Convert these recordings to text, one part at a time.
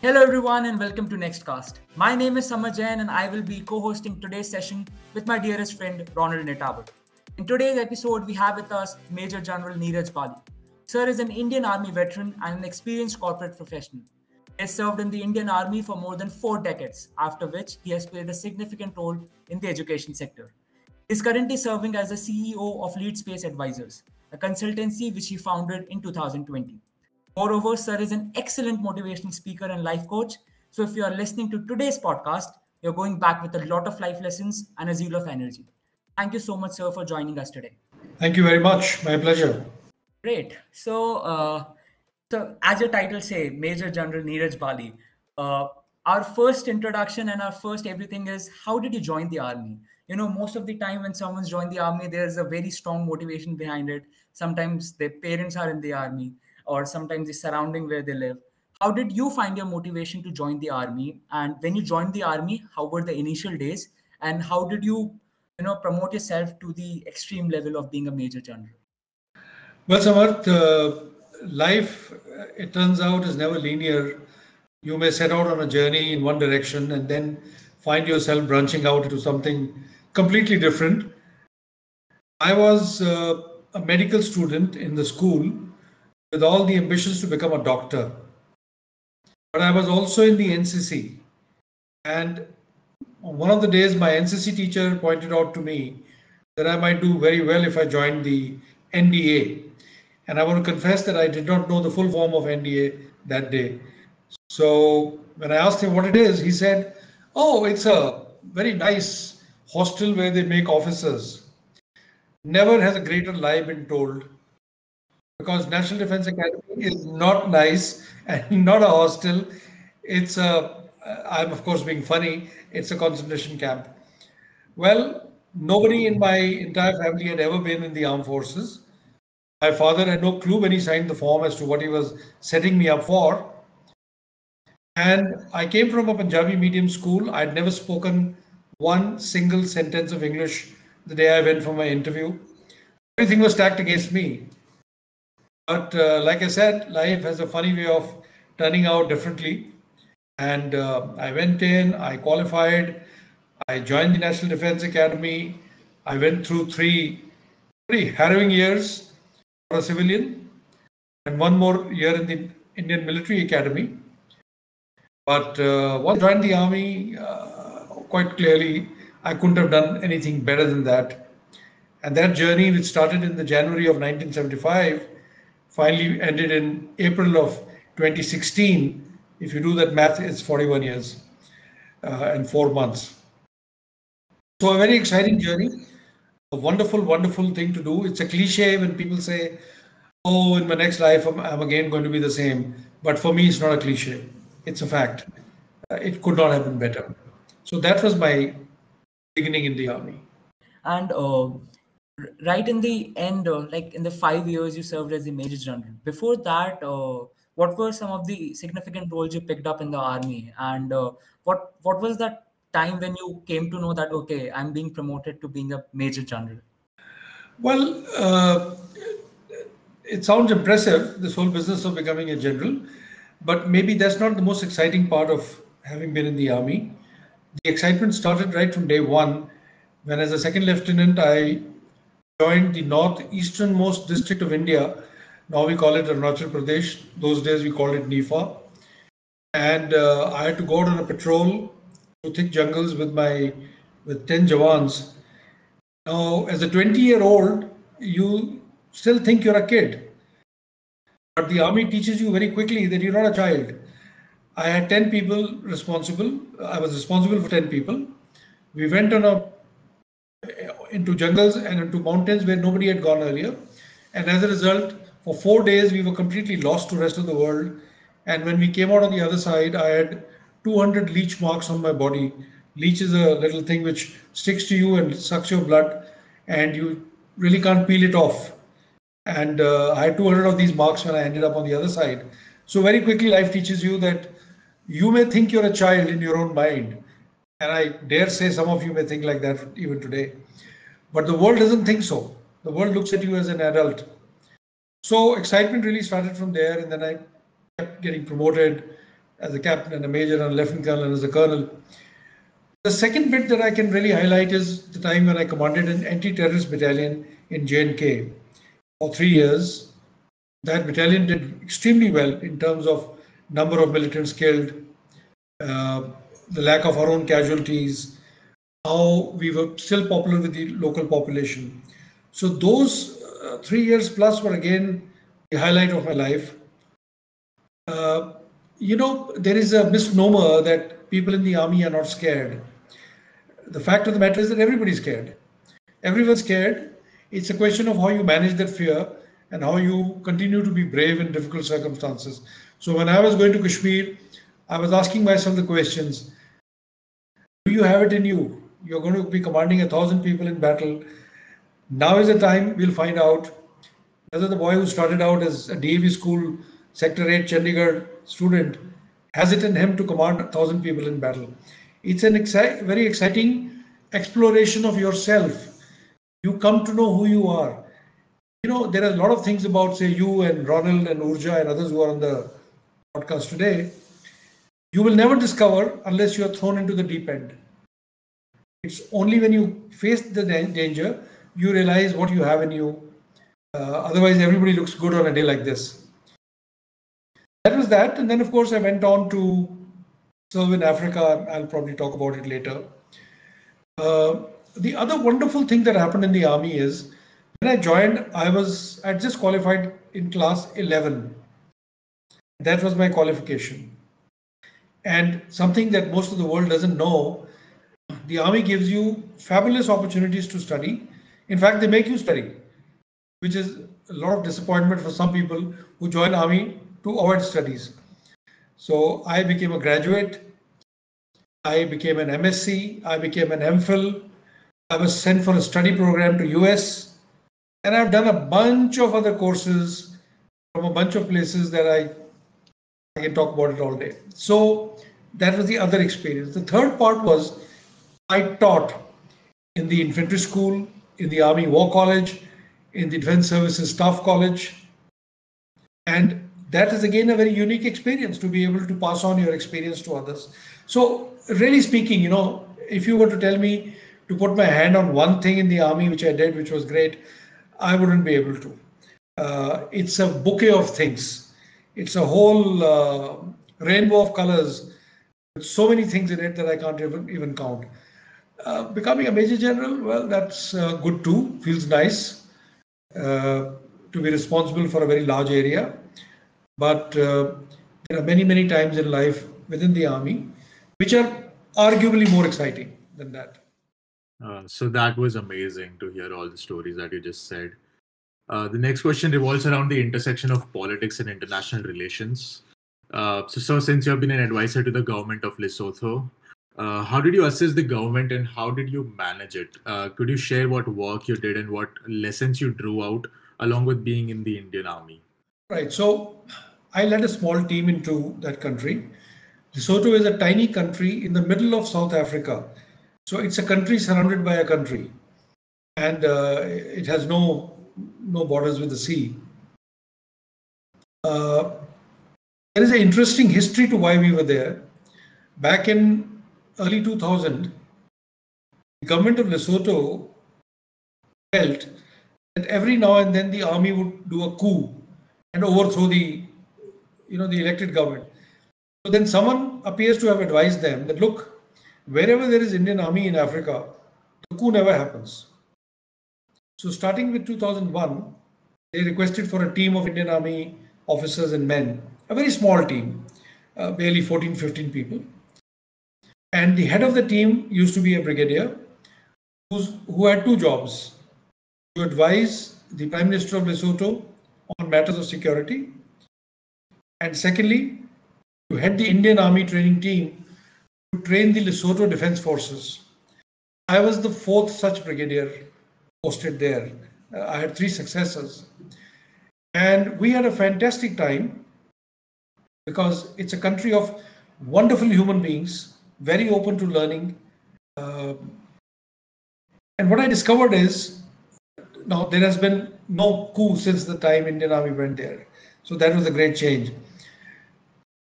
Hello, everyone, and welcome to Nextcast. My name is Samar Jain, and I will be co hosting today's session with my dearest friend, Ronald Netawat. In today's episode, we have with us Major General Neeraj Bali. Sir is an Indian Army veteran and an experienced corporate professional. He has served in the Indian Army for more than four decades, after which he has played a significant role in the education sector. He is currently serving as the CEO of Lead Space Advisors, a consultancy which he founded in 2020. Moreover, Sir is an excellent motivational speaker and life coach. So if you are listening to today's podcast, you're going back with a lot of life lessons and a zeal of energy. Thank you so much, sir, for joining us today. Thank you very much. My pleasure. Great. So, uh, so as your title say, Major General Neeraj Bali. Uh, our first introduction and our first everything is how did you join the army? You know, most of the time when someone's joined the army, there's a very strong motivation behind it. Sometimes their parents are in the army, or sometimes the surrounding where they live. How did you find your motivation to join the army? And when you joined the army, how were the initial days? And how did you you know promote yourself to the extreme level of being a major general well samarth uh, life uh, it turns out is never linear you may set out on a journey in one direction and then find yourself branching out into something completely different i was uh, a medical student in the school with all the ambitions to become a doctor but i was also in the ncc and one of the days my NCC teacher pointed out to me that I might do very well if I joined the NDA. And I want to confess that I did not know the full form of NDA that day. So when I asked him what it is, he said, Oh, it's a very nice hostel where they make officers. Never has a greater lie been told because National Defense Academy is not nice and not a hostel. It's a I'm of course being funny, it's a concentration camp. Well, nobody in my entire family had ever been in the armed forces. My father had no clue when he signed the form as to what he was setting me up for. And I came from a Punjabi medium school. I'd never spoken one single sentence of English the day I went for my interview. Everything was stacked against me. But uh, like I said, life has a funny way of turning out differently. And uh, I went in, I qualified, I joined the National Defense Academy. I went through three pretty harrowing years for a civilian and one more year in the Indian Military Academy. But uh, once I joined the army, uh, quite clearly, I couldn't have done anything better than that. And that journey, which started in the January of 1975, finally ended in April of 2016 if you do that math, it's 41 years uh, and four months. So, a very exciting journey, a wonderful, wonderful thing to do. It's a cliche when people say, Oh, in my next life, I'm, I'm again going to be the same. But for me, it's not a cliche, it's a fact. Uh, it could not have been better. So, that was my beginning in the army. And uh, right in the end, uh, like in the five years you served as a major general, before that, uh, what were some of the significant roles you picked up in the army? And uh, what what was that time when you came to know that okay i'm being promoted to being a major general? Well uh, it sounds impressive this whole business of becoming a general but maybe that's not the most exciting part of having been in the army. The excitement started right from day one when as a second lieutenant i joined the northeasternmost district of india now we call it Arunachal Pradesh. Those days we called it NEFA. And uh, I had to go out on a patrol through thick jungles with my with 10 Jawans. Now, as a 20 year old, you still think you're a kid. But the army teaches you very quickly that you're not a child. I had 10 people responsible. I was responsible for 10 people. We went on a into jungles and into mountains where nobody had gone earlier. And as a result, for four days, we were completely lost to the rest of the world. And when we came out on the other side, I had 200 leech marks on my body. Leech is a little thing which sticks to you and sucks your blood, and you really can't peel it off. And uh, I had 200 of these marks when I ended up on the other side. So, very quickly, life teaches you that you may think you're a child in your own mind. And I dare say some of you may think like that even today. But the world doesn't think so. The world looks at you as an adult so excitement really started from there, and then I kept getting promoted. as a captain and a major and a lieutenant colonel and as a colonel. The second bit that I can really highlight is the time when I commanded an anti-terrorist battalion in J&K for three years. That battalion did extremely well in terms of number of militants killed, uh, the lack of our own casualties, how we were still popular with the local population. So those uh, three years plus were again the highlight of my life. Uh, you know, there is a misnomer that people in the army are not scared. The fact of the matter is that everybody's scared. Everyone's scared. It's a question of how you manage that fear and how you continue to be brave in difficult circumstances. So when I was going to Kashmir, I was asking myself the questions Do you have it in you? You're going to be commanding a thousand people in battle. Now is the time we'll find out whether the boy who started out as a DAV school, Sector 8 Chandigarh student, has it in him to command a thousand people in battle. It's an exci- very exciting exploration of yourself. You come to know who you are. You know, there are a lot of things about, say, you and Ronald and Urja and others who are on the podcast today, you will never discover unless you are thrown into the deep end. It's only when you face the danger you realize what you have in you. Uh, otherwise, everybody looks good on a day like this. That was that, and then of course I went on to serve in Africa. I'll probably talk about it later. Uh, the other wonderful thing that happened in the army is when I joined, I was I just qualified in class 11 that was my qualification. And something that most of the world doesn't know the army gives you fabulous opportunities to study. In fact, they make you study, which is a lot of disappointment for some people who join army to avoid studies. So I became a graduate. I became an MSc. I became an MPhil. I was sent for a study program to US. And I've done a bunch of other courses from a bunch of places that I I can talk about it all day. So that was the other experience. The third part was I taught in the infantry school, in the Army War College, in the Defense Services Staff College. And that is again a very unique experience to be able to pass on your experience to others. So, really speaking, you know, if you were to tell me to put my hand on one thing in the army, which I did, which was great, I wouldn't be able to. Uh, it's a bouquet of things it's a whole uh, rainbow of colors with so many things in it that I can't even, even count. Uh, becoming a major general, well, that's uh, good too. Feels nice uh, to be responsible for a very large area. But uh, there are many, many times in life within the army which are arguably more exciting than that. Uh, so that was amazing to hear all the stories that you just said. The next question revolves around the intersection of politics and international relations. So, so, since you have been an advisor to the government of Lesotho, uh, how did you assess the government and how did you manage it? Uh, could you share what work you did and what lessons you drew out along with being in the Indian Army? Right. So, I led a small team into that country. Lesotho is a tiny country in the middle of South Africa. So, it's a country surrounded by a country. And uh, it has no no borders with the sea. Uh, there is an interesting history to why we were there. Back in early 2000, the government of Lesotho felt that every now and then the army would do a coup and overthrow the, you know, the elected government. So then someone appears to have advised them that look, wherever there is Indian army in Africa, the coup never happens. So starting with 2001, they requested for a team of Indian Army officers and men, a very small team, uh, barely 14, 15 people. And the head of the team used to be a brigadier who had two jobs to advise the Prime Minister of Lesotho on matters of security, and secondly, to head the Indian Army training team to train the Lesotho Defense Forces. I was the fourth such brigadier posted there. Uh, I had three successors. And we had a fantastic time because it's a country of wonderful human beings, very open to learning. Uh, and what I discovered is now there has been no coup since the time Indian Army went there. So that was a great change.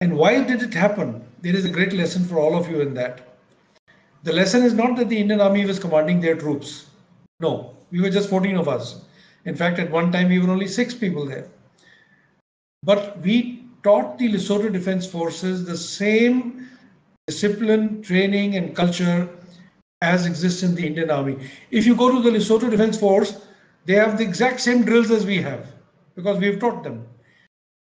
And why did it happen? There is a great lesson for all of you in that. The lesson is not that the Indian Army was commanding their troops. No, we were just 14 of us. In fact, at one time, we were only six people there. But we taught the Lesotho Defense Forces the same discipline, training, and culture as exists in the Indian Army. If you go to the Lesotho Defense Force, they have the exact same drills as we have because we've taught them.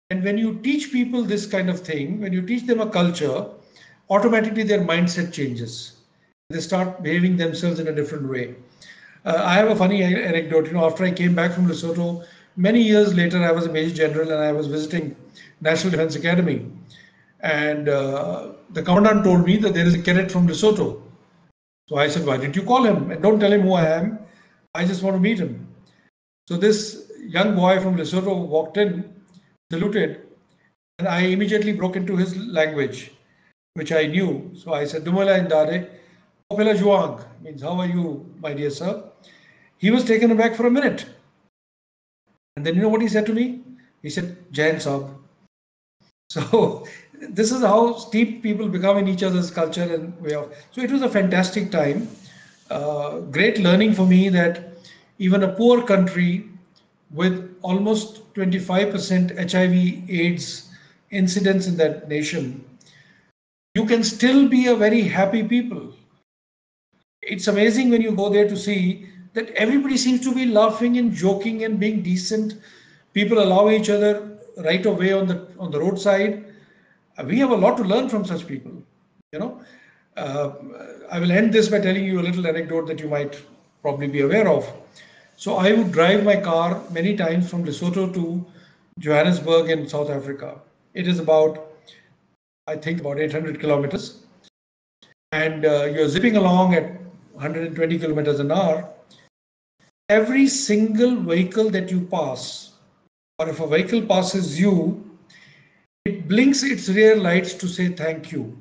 And when you teach people this kind of thing, when you teach them a culture, automatically their mindset changes. They start behaving themselves in a different way. Uh, I have a funny anecdote. You know, after I came back from Lesotho, many years later, I was a major general and I was visiting National Defense Academy. And uh, the commandant told me that there is a cadet from Lesotho. So I said, Why didn't you call him? And don't tell him who I am. I just want to meet him. So this young boy from Lesotho walked in, saluted, and I immediately broke into his language, which I knew. So I said, Dumala Indare, Opela Juang, means how are you, my dear sir? He was taken aback for a minute. And then you know what he said to me? He said, Jain Saab. So this is how steep people become in each other's culture and way of. So it was a fantastic time. Uh, great learning for me that even a poor country with almost 25% HIV AIDS incidence in that nation, you can still be a very happy people. It's amazing when you go there to see that everybody seems to be laughing and joking and being decent. People allow each other right away on the on the roadside. We have a lot to learn from such people. You know, uh, I will end this by telling you a little anecdote that you might probably be aware of. So I would drive my car many times from Lesotho to Johannesburg in South Africa. It is about, I think, about 800 kilometers. And uh, you're zipping along at 120 kilometers an hour. Every single vehicle that you pass, or if a vehicle passes you, it blinks its rear lights to say thank you.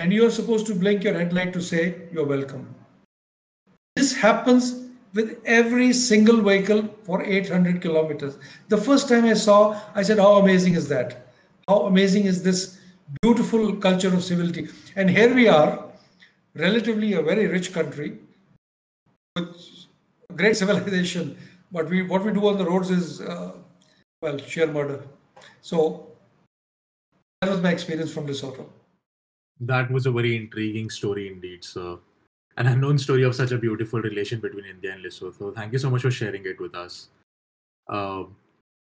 And you're supposed to blink your headlight to say you're welcome. This happens with every single vehicle for 800 kilometers. The first time I saw, I said, How amazing is that? How amazing is this beautiful culture of civility? And here we are, relatively a very rich country with great civilization, but we what we do on the roads is, uh, well, sheer murder. So that was my experience from Lesotho. That was a very intriguing story indeed, sir an unknown story of such a beautiful relation between India and Lesotho. Thank you so much for sharing it with us. Uh,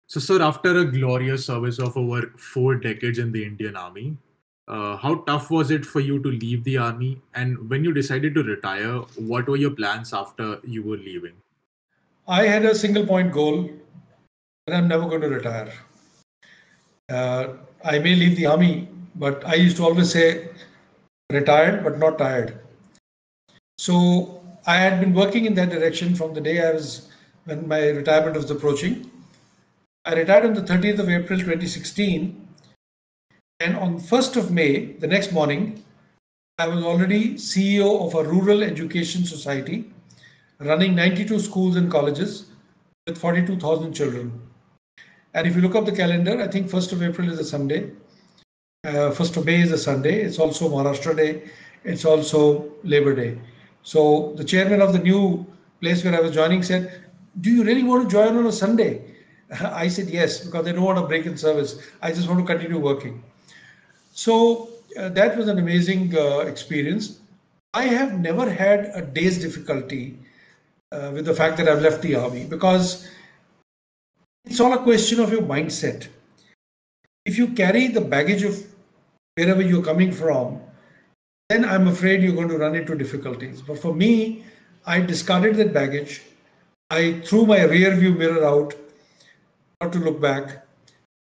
so, sir, after a glorious service of over four decades in the Indian Army, uh, how tough was it for you to leave the army? And when you decided to retire, what were your plans after you were leaving? I had a single point goal that I'm never going to retire. Uh, I may leave the army, but I used to always say retired but not tired. So I had been working in that direction from the day I was when my retirement was approaching. I retired on the 30th of April 2016, and on 1st of May, the next morning, I was already CEO of a rural education society running 92 schools and colleges with 42,000 children. And if you look up the calendar, I think 1st of April is a Sunday. Uh, 1st of May is a Sunday. It's also Maharashtra Day. It's also Labor Day. So the chairman of the new place where I was joining said, Do you really want to join on a Sunday? I said, Yes, because I don't want to break in service. I just want to continue working. So uh, that was an amazing uh, experience. I have never had a day's difficulty uh, with the fact that I've left the army because it's all a question of your mindset. If you carry the baggage of wherever you're coming from, then I'm afraid you're going to run into difficulties. But for me, I discarded that baggage. I threw my rear view mirror out, not to look back.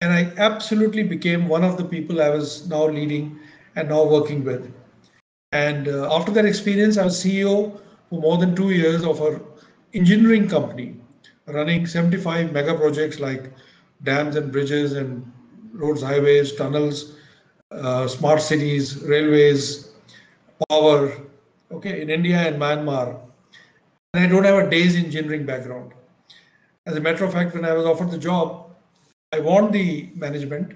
And I absolutely became one of the people I was now leading and now working with. And uh, after that experience, I was CEO for more than two years of our engineering company, running 75 mega projects like dams and bridges and roads, highways, tunnels, uh, smart cities, railways, power, okay, in India and Myanmar. And I don't have a day's engineering background. As a matter of fact, when I was offered the job, I warned the management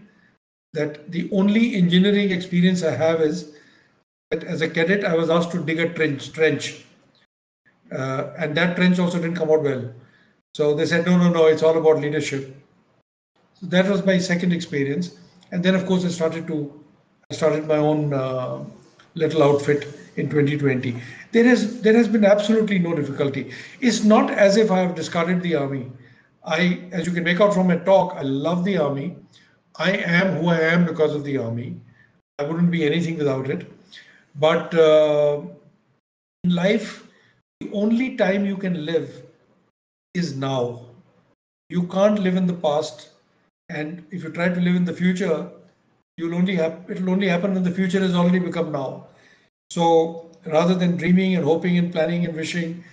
that the only engineering experience I have is that as a cadet, I was asked to dig a trench, trench. Uh, and that trench also didn't come out well. So they said, no, no, no, it's all about leadership. So that was my second experience. And then, of course, I started to, I started my own uh, little outfit in 2020. There is, there has been absolutely no difficulty. It's not as if I have discarded the army. I, as you can make out from my talk, I love the army. I am who I am because of the army. I wouldn't be anything without it. But uh, in life, the only time you can live is now. You can't live in the past, and if you try to live in the future, you'll only have it'll only happen when the future has already become now. So rather than dreaming and hoping and planning and wishing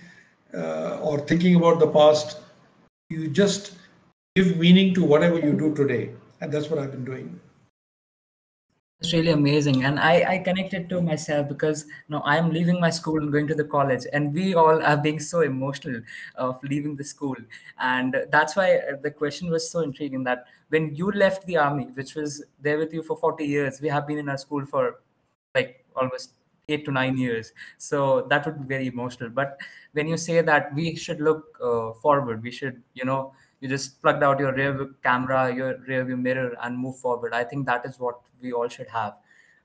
uh, or thinking about the past, you just give meaning to whatever you do today, and that's what I've been doing. It's really amazing. And I, I connected to myself because you know I'm leaving my school and going to the college, and we all are being so emotional of leaving the school. And that's why uh, the question was so intriguing that when you left the army, which was there with you for 40 years, we have been in our school for like almost eight to nine years. So that would be very emotional. But when you say that we should look uh, forward, we should, you know, you just plugged out your rear view camera, your rear view mirror, and move forward. I think that is what we all should have.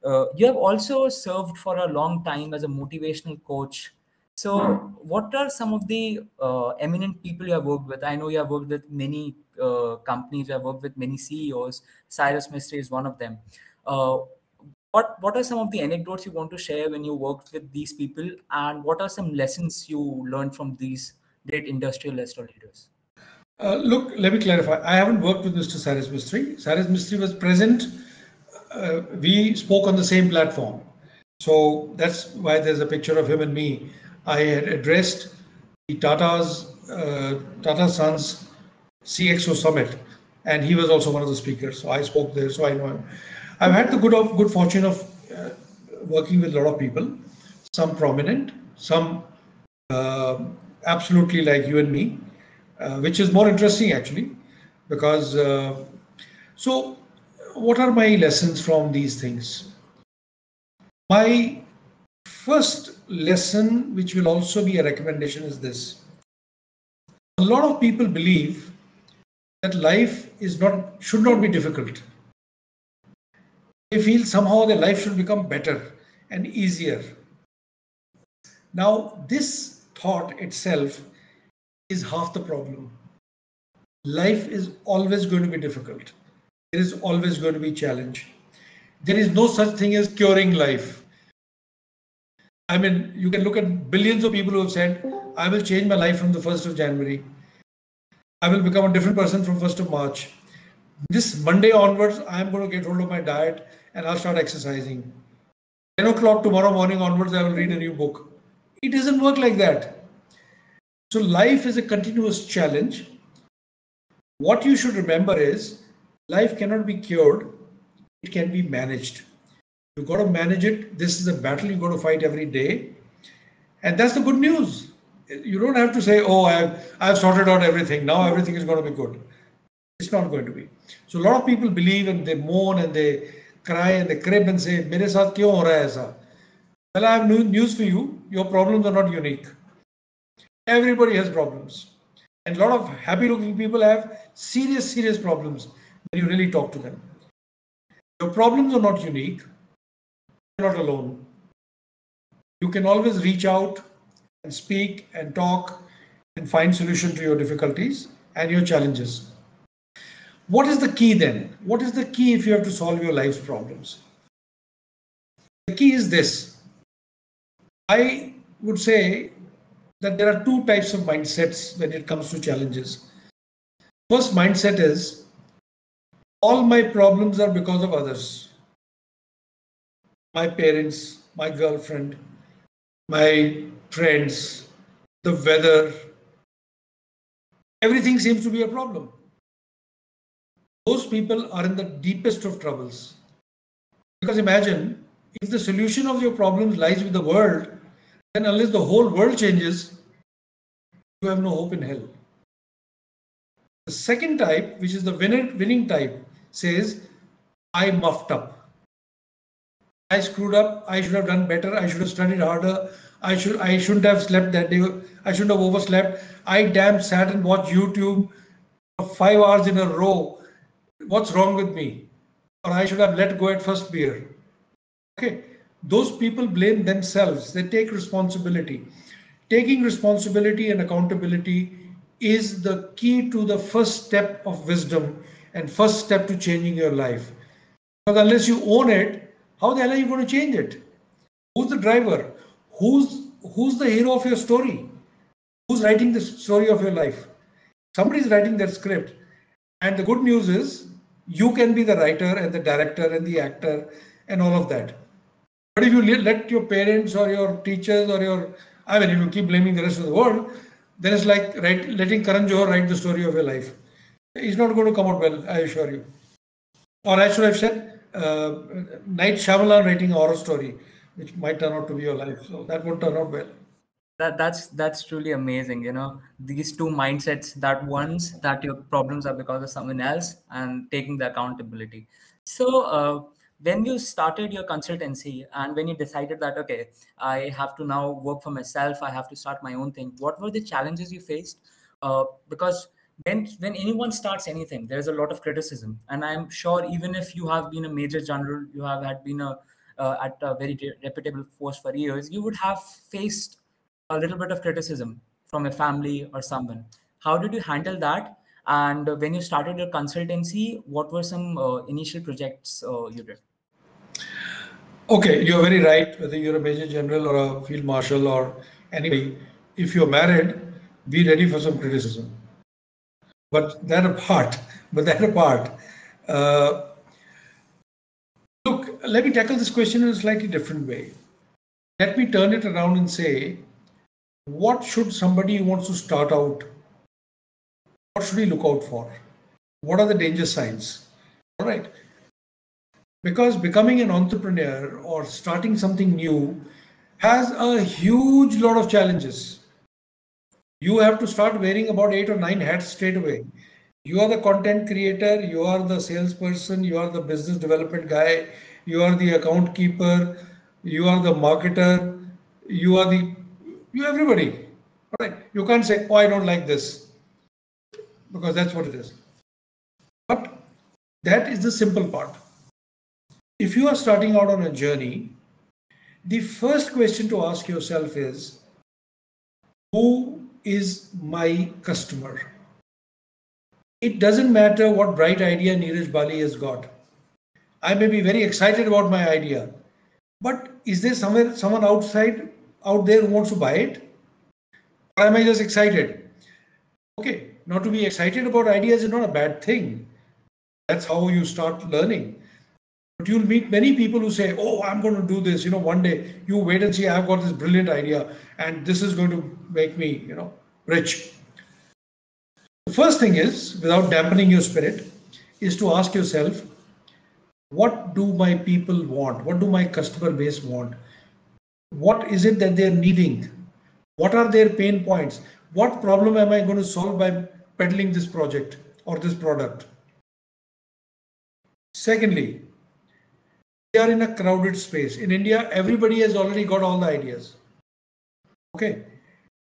Uh, you have also served for a long time as a motivational coach. So, what are some of the uh, eminent people you have worked with? I know you have worked with many uh, companies, you have worked with many CEOs. Cyrus Mistry is one of them. Uh, what What are some of the anecdotes you want to share when you worked with these people, and what are some lessons you learned from these great industrialists or leaders? Uh, look, let me clarify. I haven't worked with Mr. Cyrus Mistry. Cyrus Mistry was present. Uh, we spoke on the same platform. So that's why there's a picture of him and me. I had addressed the Tata's, uh, Tata Sons CXO Summit, and he was also one of the speakers. So I spoke there, so I know him. I've had the good of good fortune of uh, working with a lot of people, some prominent, some uh, absolutely like you and me, uh, which is more interesting actually, because uh, so what are my lessons from these things? My first lesson, which will also be a recommendation, is this. A lot of people believe that life is not should not be difficult. They feel somehow their life should become better and easier. Now, this thought itself is half the problem. Life is always going to be difficult. There is always going to be challenge. There is no such thing as curing life. I mean, you can look at billions of people who have said, I will change my life from the 1st of January. I will become a different person from 1st of March. This Monday onwards, I'm going to get hold of my diet and I'll start exercising. 10 o'clock tomorrow morning onwards, I will read a new book. It doesn't work like that. So life is a continuous challenge. What you should remember is life cannot be cured, it can be managed. You've got to manage it. This is a battle you've got to fight every day. And that's the good news. You don't have to say, oh, I've, I've sorted out everything. Now everything is going to be good. It's not going to be. So a lot of people believe and they moan and they cry and they crib and say, Mere saath kyun ho raha hai aisa? Well, I have news for you. Your problems are not unique. Everybody has problems. And a lot of happy looking people have serious, serious problems you really talk to them. Your problems are not unique. You're not alone. You can always reach out and speak and talk and find solution to your difficulties and your challenges. What is the key then? What is the key if you have to solve your life's problems? The key is this. I would say that there are two types of mindsets when it comes to challenges. First mindset is all my problems are because of others. My parents, my girlfriend, my friends, the weather, everything seems to be a problem. Those people are in the deepest of troubles. Because imagine if the solution of your problems lies with the world, then unless the whole world changes, you have no hope in hell. The second type, which is the winning type, says I muffed up. I screwed up. I should have done better. I should have studied harder. I should I shouldn't have slept that day. I shouldn't have overslept. I damn sat and watched YouTube for five hours in a row. What's wrong with me? Or I should have let go at first beer. Okay. Those people blame themselves. They take responsibility. Taking responsibility and accountability is the key to the first step of wisdom and first step to changing your life. Because unless you own it, how the hell are you going to change it? Who's the driver? Who's who's the hero of your story? Who's writing the story of your life? Somebody's writing that script. And the good news is you can be the writer and the director and the actor and all of that. But if you let your parents or your teachers or your, I mean, if you keep blaming the rest of the world, then it's like right, letting Karan Johar write the story of your life. It's not going to come out well, I assure you. Or I should have said, uh, Night Shyamalan writing a horror story, which might turn out to be your life. So that would turn out well. That, that's that's truly amazing. You know, these two mindsets. That one's that your problems are because of someone else, and taking the accountability. So, uh, when you started your consultancy and when you decided that okay i have to now work for myself i have to start my own thing what were the challenges you faced uh, because when when anyone starts anything there's a lot of criticism and i'm sure even if you have been a major general you have had been a uh, at a very reputable force for years you would have faced a little bit of criticism from a family or someone how did you handle that and when you started your consultancy what were some uh, initial projects uh, you did Okay, you're very right. Whether you're a major general or a field marshal or anybody, if you're married, be ready for some criticism. But that apart, but that apart, uh, look, let me tackle this question in a slightly different way. Let me turn it around and say, what should somebody who wants to start out, what should he look out for? What are the danger signs? All right because becoming an entrepreneur or starting something new has a huge lot of challenges. You have to start wearing about eight or nine hats straight away. You are the content creator, you are the salesperson, you are the business development guy, you are the account keeper, you are the marketer, you are the you everybody. Right. You can't say, oh, I don't like this. Because that's what it is. But that is the simple part if you are starting out on a journey, the first question to ask yourself is Who is my customer? It doesn't matter what bright idea Neeraj Bali has got. I may be very excited about my idea, but is there somewhere someone outside out there who wants to buy it? Or am I just excited? Okay, not to be excited about ideas is not a bad thing. That's how you start learning. But you'll meet many people who say, Oh, I'm going to do this. You know, one day you wait and see, I've got this brilliant idea and this is going to make me, you know, rich. The first thing is, without dampening your spirit, is to ask yourself, what do my people want? What do my customer base want? What is it that they're needing? What are their pain points? What problem am I going to solve by peddling this project or this product? Secondly, we are in a crowded space. In India, everybody has already got all the ideas. Okay.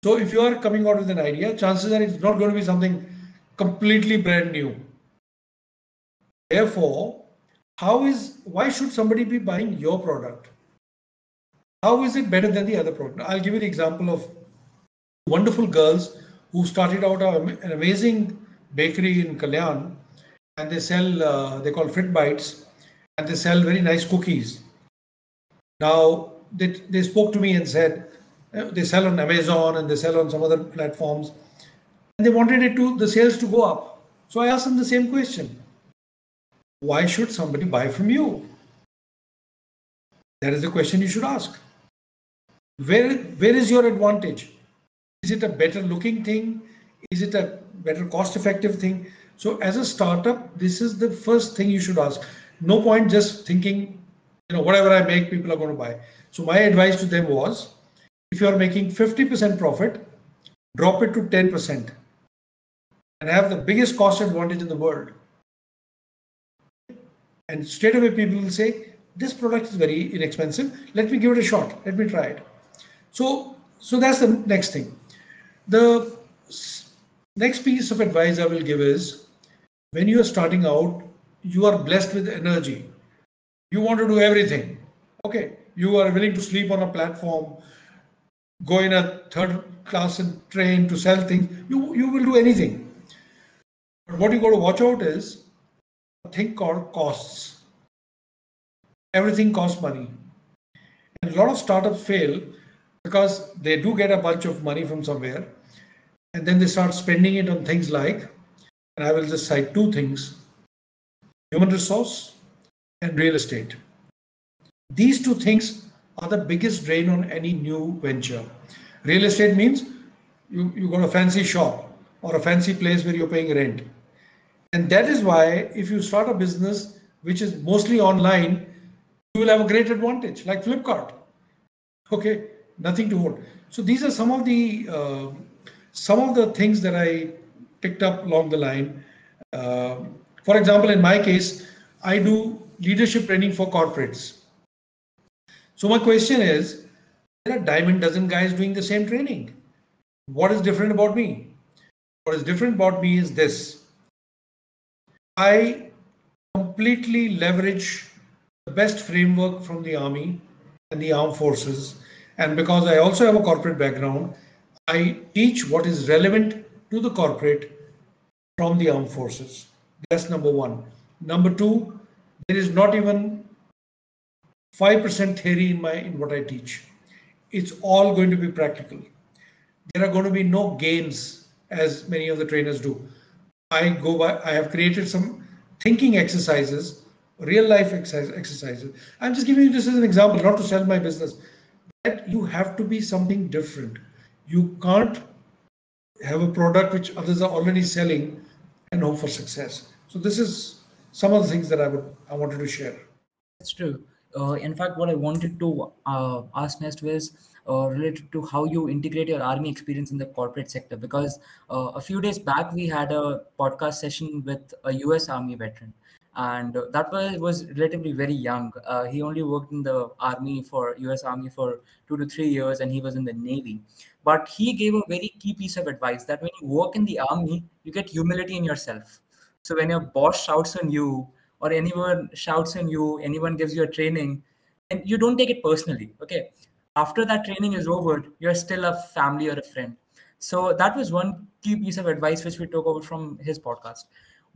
So if you are coming out with an idea, chances are it's not going to be something completely brand new. Therefore, how is why should somebody be buying your product? How is it better than the other product? I'll give you the example of wonderful girls who started out an amazing bakery in Kalyan and they sell, uh, they call Fit Bites and they sell very nice cookies. Now, they, they spoke to me and said, uh, they sell on Amazon and they sell on some other platforms. And they wanted it to the sales to go up. So I asked them the same question. Why should somebody buy from you? That is the question you should ask. Where, where is your advantage? Is it a better looking thing? Is it a better cost effective thing? So as a startup, this is the first thing you should ask no point just thinking, you know, whatever I make, people are going to buy. So my advice to them was, if you are making 50% profit, drop it to 10% and have the biggest cost advantage in the world. And straight away, people will say, This product is very inexpensive. Let me give it a shot. Let me try it. So, so that's the next thing. The next piece of advice I will give is when you are starting out, you are blessed with energy. You want to do everything. Okay, you are willing to sleep on a platform, go in a third class and train to sell things. You you will do anything. But what you got to watch out is a thing called costs. Everything costs money. And a lot of startups fail because they do get a bunch of money from somewhere and then they start spending it on things like, and I will just cite two things human resource and real estate. These two things are the biggest drain on any new venture. Real estate means you, you got a fancy shop or a fancy place where you're paying rent. And that is why if you start a business which is mostly online, you will have a great advantage, like Flipkart. Okay, nothing to hold. So these are some of the uh, some of the things that I picked up along the line. Uh, for example, in my case, I do leadership training for corporates. So my question is, there are diamond dozen guys doing the same training. What is different about me? What is different about me is this. I completely leverage the best framework from the army and the armed forces. And because I also have a corporate background, I teach what is relevant to the corporate from the armed forces. That's number one. Number two, there is not even 5% theory in my in what I teach. It's all going to be practical. There are going to be no games as many of the trainers do. I go by, I have created some thinking exercises, real life exercise, exercises. I'm just giving you this as an example, not to sell my business. That you have to be something different. You can't have a product which others are already selling and hope for success. So this is some of the things that I would I wanted to share. That's true. Uh, in fact, what I wanted to uh, ask next was uh, related to how you integrate your army experience in the corporate sector. Because uh, a few days back, we had a podcast session with a US Army veteran, and that was, was relatively very young. Uh, he only worked in the army for US Army for two to three years, and he was in the Navy. But he gave a very key piece of advice that when you work in the army, you get humility in yourself. So when your boss shouts on you, or anyone shouts on you, anyone gives you a training, and you don't take it personally. Okay. After that training is over, you're still a family or a friend. So that was one key piece of advice which we took over from his podcast.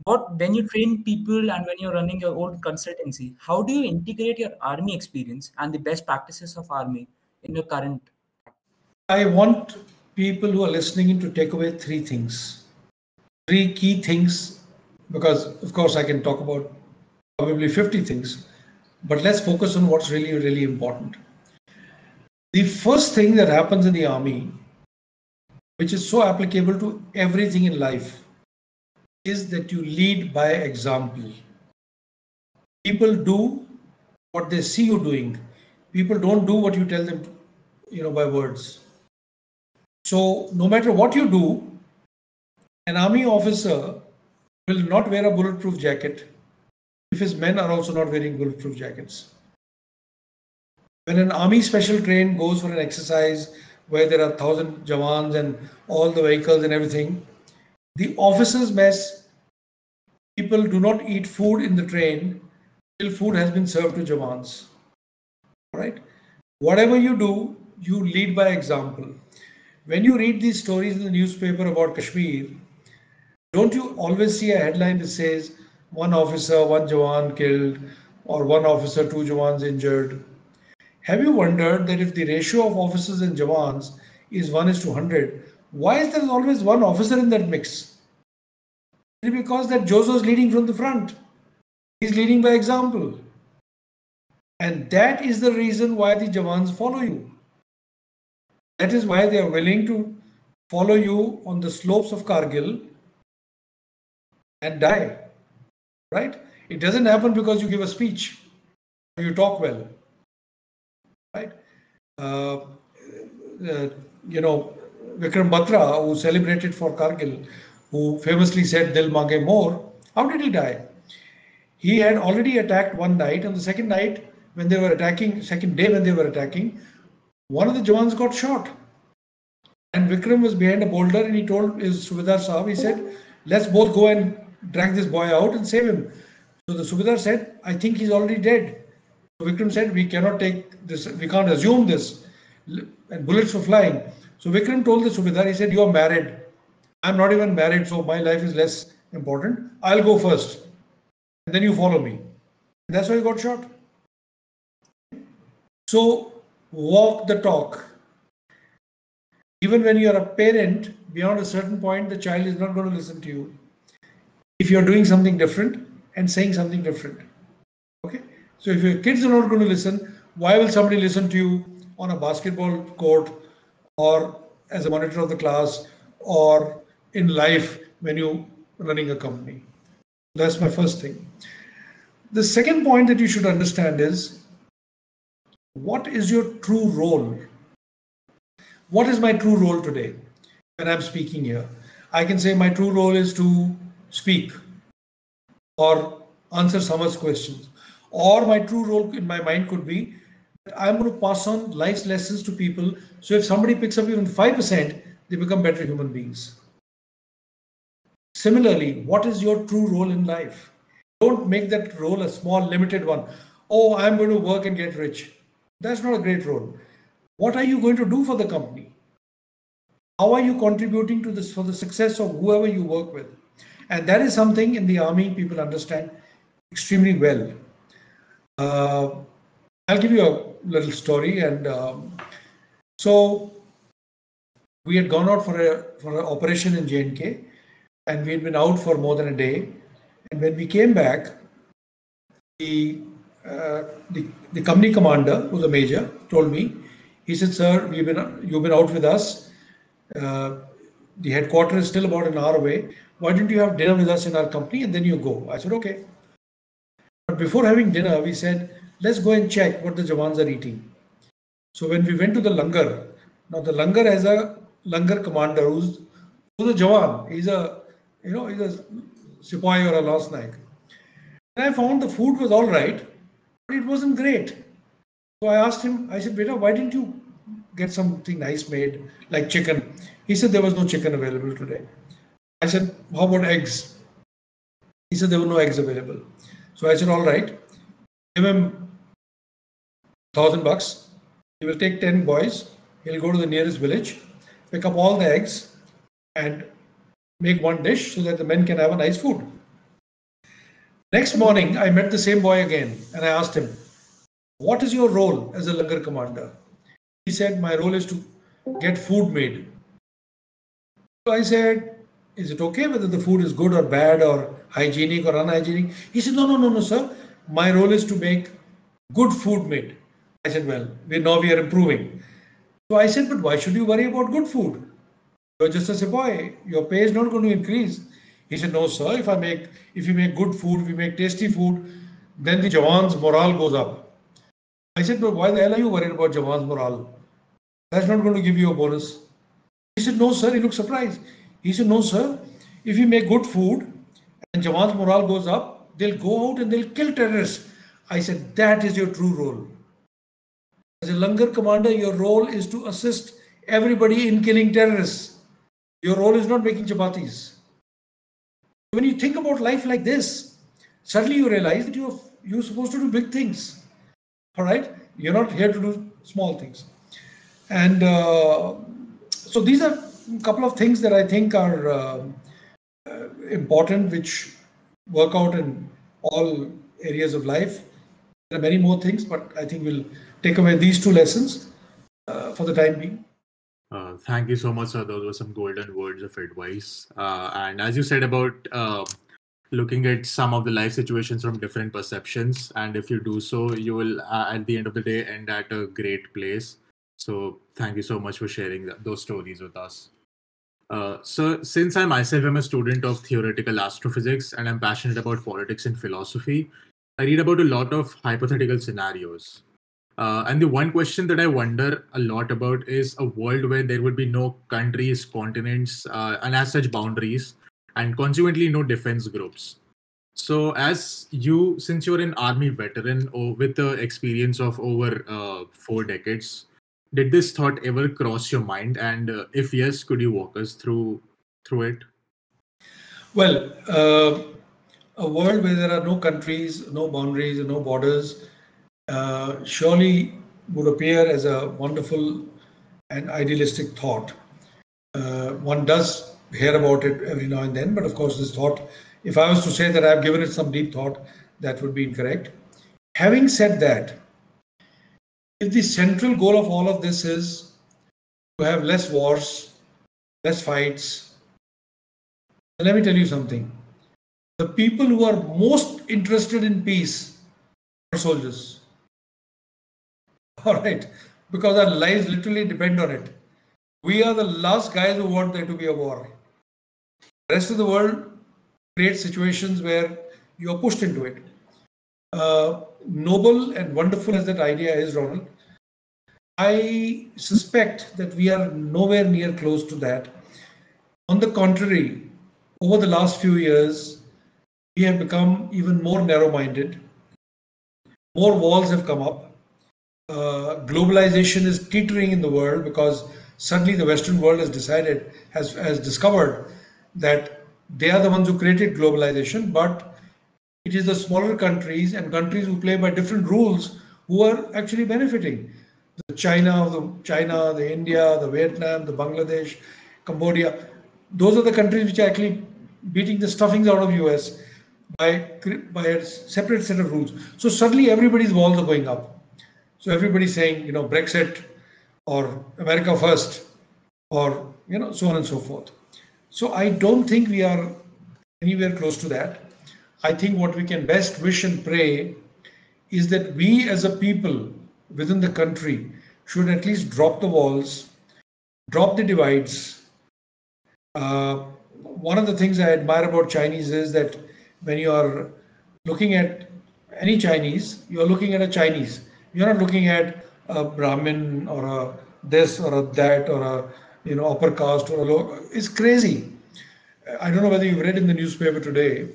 What when you train people and when you're running your own consultancy, how do you integrate your army experience and the best practices of army in your current? I want people who are listening in to take away three things, three key things, because of course I can talk about probably 50 things, but let's focus on what's really, really important. The first thing that happens in the army, which is so applicable to everything in life, is that you lead by example. People do what they see you doing. People don't do what you tell them, you know, by words. So no matter what you do, an army officer will not wear a bulletproof jacket if his men are also not wearing bulletproof jackets. When an army special train goes for an exercise where there are thousand jawans and all the vehicles and everything, the officers' mess, people do not eat food in the train till food has been served to jawans. Right? Whatever you do, you lead by example. When you read these stories in the newspaper about Kashmir, don't you always see a headline that says one officer, one Jawan killed, or one officer, two Jawans injured. Have you wondered that if the ratio of officers and Jawans is 1 is to 100, why is there always one officer in that mix? Because that Jozo is leading from the front. He's leading by example. And that is the reason why the Jawans follow you. That is why they are willing to follow you on the slopes of Kargil and die right? It doesn't happen because you give a speech, you talk well, right? Uh, uh, you know, Vikram Batra, who celebrated for Kargil, who famously said, Dil mange more, how did he die? he had already attacked one night, and the second night, when they were attacking, second day when they were attacking, one of the Jawans got shot. And Vikram was behind a boulder and he told his Subedar Sahab, he said, let's both go and drag this boy out and save him. So the Subedar said, I think he's already dead. So Vikram said, we cannot take this, we can't assume this. And bullets were flying. So Vikram told the Subedar, he said, you are married. I'm not even married, so my life is less important. I'll go first. And then you follow me. And that's why he got shot. So walk the talk. Even when you're a parent, beyond a certain point, the child is not going to listen to you. If you're doing something different and saying something different. Okay? So if your kids are not going to listen, why will somebody listen to you on a basketball court or as a monitor of the class or in life when you're running a company? That's my first thing. The second point that you should understand is what is your true role? What is my true role today when I'm speaking here? I can say my true role is to speak or answer someone's questions. Or my true role in my mind could be I'm going to pass on life's lessons to people. So if somebody picks up even 5%, they become better human beings. Similarly, what is your true role in life? Don't make that role a small, limited one. Oh, I'm going to work and get rich. That's not a great role. What are you going to do for the company? How are you contributing to this for the success of whoever you work with? And that is something in the army people understand extremely well. Uh, I'll give you a little story. And um, so we had gone out for a for an operation in JNK, and we had been out for more than a day. And when we came back, the uh, the, the company commander, who's a major, told me, he said, sir, we've been, you've been out with us. Uh, the headquarters is still about an hour away. Why don't you have dinner with us in our company and then you go? I said, okay. But before having dinner, we said, let's go and check what the Jawans are eating. So when we went to the Langar, now the Langar has a Langar commander who's, who's a Jawan. He's a, you know, he's a Sipahi or a Lance Naik. And I found the food was all right, but it wasn't great. So I asked him, I said, Beta, why didn't you get something nice made like chicken? He said there was no chicken available today. I said, how about eggs? He said there were no eggs available. So I said, all right, give him thousand bucks. He will take 10 boys. He'll go to the nearest village, pick up all the eggs and make one dish so that the men can have a nice food. Next morning, I met the same boy again and I asked him, What is your role as a Langar commander? He said, My role is to get food made. So I said, Is it okay whether the food is good or bad or hygienic or unhygienic? He said, No, no, no, no, sir. My role is to make good food made. I said, Well, we now we are improving. So I said, But why should you worry about good food? You're just a boy. Your pay is not going to increase. He said, no, sir, if I make, if you make good food, we make tasty food, then the Jawan's morale goes up. I said, but why the hell are you worried about Jawan's morale? That's not going to give you a bonus. He said, no, sir. He looked surprised. He said, no, sir. If you make good food and Jawan's morale goes up, they'll go out and they'll kill terrorists. I said, that is your true role. As a Langar commander, your role is to assist everybody in killing terrorists. Your role is not making chapatis. When you think about life like this, suddenly you realize that you're you're supposed to do big things. All right, you're not here to do small things, and uh, so these are a couple of things that I think are uh, uh, important, which work out in all areas of life. There are many more things, but I think we'll take away these two lessons uh, for the time being. Uh, thank you so much, sir. Those were some golden words of advice. Uh, and as you said about uh, looking at some of the life situations from different perceptions, and if you do so, you will, uh, at the end of the day, end at a great place. So, thank you so much for sharing that, those stories with us. Uh, so, since I myself am a student of theoretical astrophysics and I'm passionate about politics and philosophy, I read about a lot of hypothetical scenarios. Uh, and the one question that I wonder a lot about is a world where there would be no countries, continents, uh, and as such boundaries, and consequently no defense groups. So, as you, since you're an army veteran or with the experience of over uh, four decades, did this thought ever cross your mind? And uh, if yes, could you walk us through through it? Well, uh, a world where there are no countries, no boundaries, no borders, uh, surely would appear as a wonderful and idealistic thought. Uh, one does hear about it every now and then, but of course, this thought, if I was to say that I've given it some deep thought, that would be incorrect. Having said that, if the central goal of all of this is to have less wars, less fights, let me tell you something. The people who are most interested in peace are soldiers. All right, because our lives literally depend on it. We are the last guys who want there to be a war. The rest of the world creates situations where you are pushed into it. Uh, noble and wonderful as that idea is, Ronald, I suspect that we are nowhere near close to that. On the contrary, over the last few years, we have become even more narrow minded. More walls have come up Uh, globalization is teetering in the world because suddenly the Western world has decided, has, has discovered that they are the ones who created globalization, but it is the smaller countries and countries who play by different rules who are actually benefiting. The China, the China, the India, the Vietnam, the Bangladesh, Cambodia, those are the countries which are actually beating the stuffings out of US by, by a separate set of rules. So suddenly everybody's walls are going up. So everybody's saying, you know, Brexit or America first or, you know, so on and so forth. So I don't think we are anywhere close to that. I think what we can best wish and pray is that we as a people within the country should at least drop the walls, drop the divides. Uh, one of the things I admire about Chinese is that when you are looking at any Chinese, you are looking at a Chinese. You're not looking at a Brahmin or a this or a that or a you know upper caste or a low. It's crazy. I don't know whether you've read in the newspaper today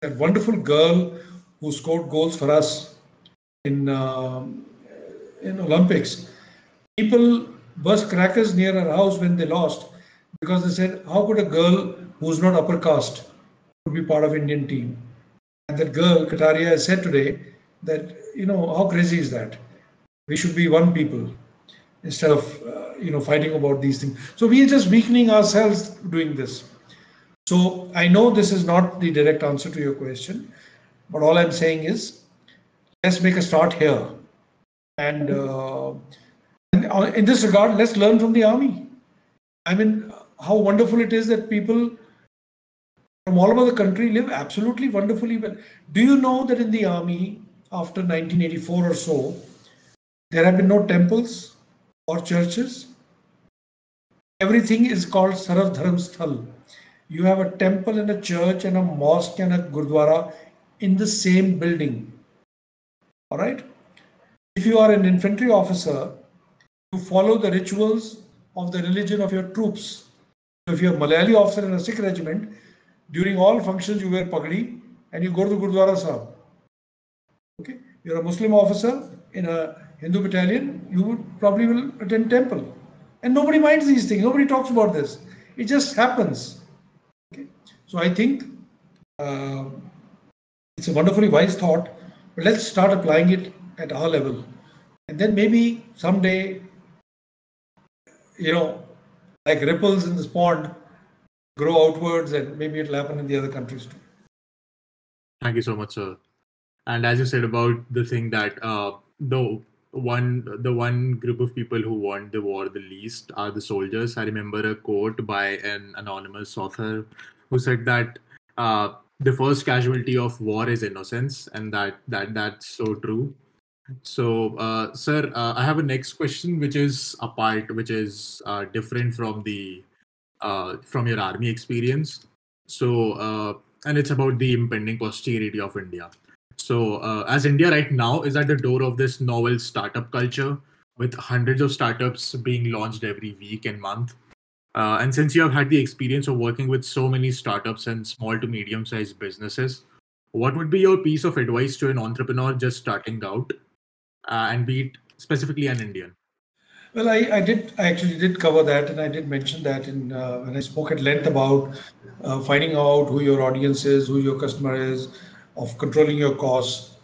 that wonderful girl who scored goals for us in uh, in Olympics. People burst crackers near her house when they lost because they said, "How could a girl who's not upper caste could be part of Indian team?" And that girl, Kataria, has said today that you know how crazy is that? We should be one people instead of uh, you know fighting about these things. So we are just weakening ourselves doing this. So i know this is not the direct answer to your question but all i'm saying is let's make a start here. And, uh, and uh, in this regard let's learn from the army. I mean how wonderful it is that people from all over the country live absolutely wonderfully well. Do you know that in the army, after 1984 or so, there have been no temples or churches? Everything is called Sarv Dharam Sthal. You have a temple and a church and a mosque and a gurdwara in the same building. All right? If you are an infantry officer, you follow the rituals of the religion of your troops. If you're a Malayali officer in a Sikh regiment, during all functions, you wear pagdi and you go to the Gurdwara Sahib. You're a Muslim officer in a Hindu battalion, you would probably will attend temple. And nobody minds these things, nobody talks about this. It just happens. Okay, so I think uh, it's a wonderfully wise thought, but let's start applying it at our level. And then maybe someday, you know, like ripples in this pond, grow outwards and maybe it'll happen in the other countries too. Thank you so much, sir. And as you said about the thing that uh, the one the one group of people who want the war the least are the soldiers. I remember a quote by an anonymous author who said that uh, the first casualty of war is innocence, and that that that's so true. So, uh, sir, uh, I have a next question, which is apart, which is uh, different from the uh, from your army experience. So, uh, and it's about the impending posterity of India. So, uh, as India right now is at the door of this novel startup culture with hundreds of startups being launched every week and month. Uh, and since you have had the experience of working with so many startups and small to medium sized businesses, what would be your piece of advice to an entrepreneur just starting out uh, and be it specifically an Indian? Well, I, I did. I actually did cover that, and I did mention that in uh, when I spoke at length about uh, finding out who your audience is, who your customer is, of controlling your costs,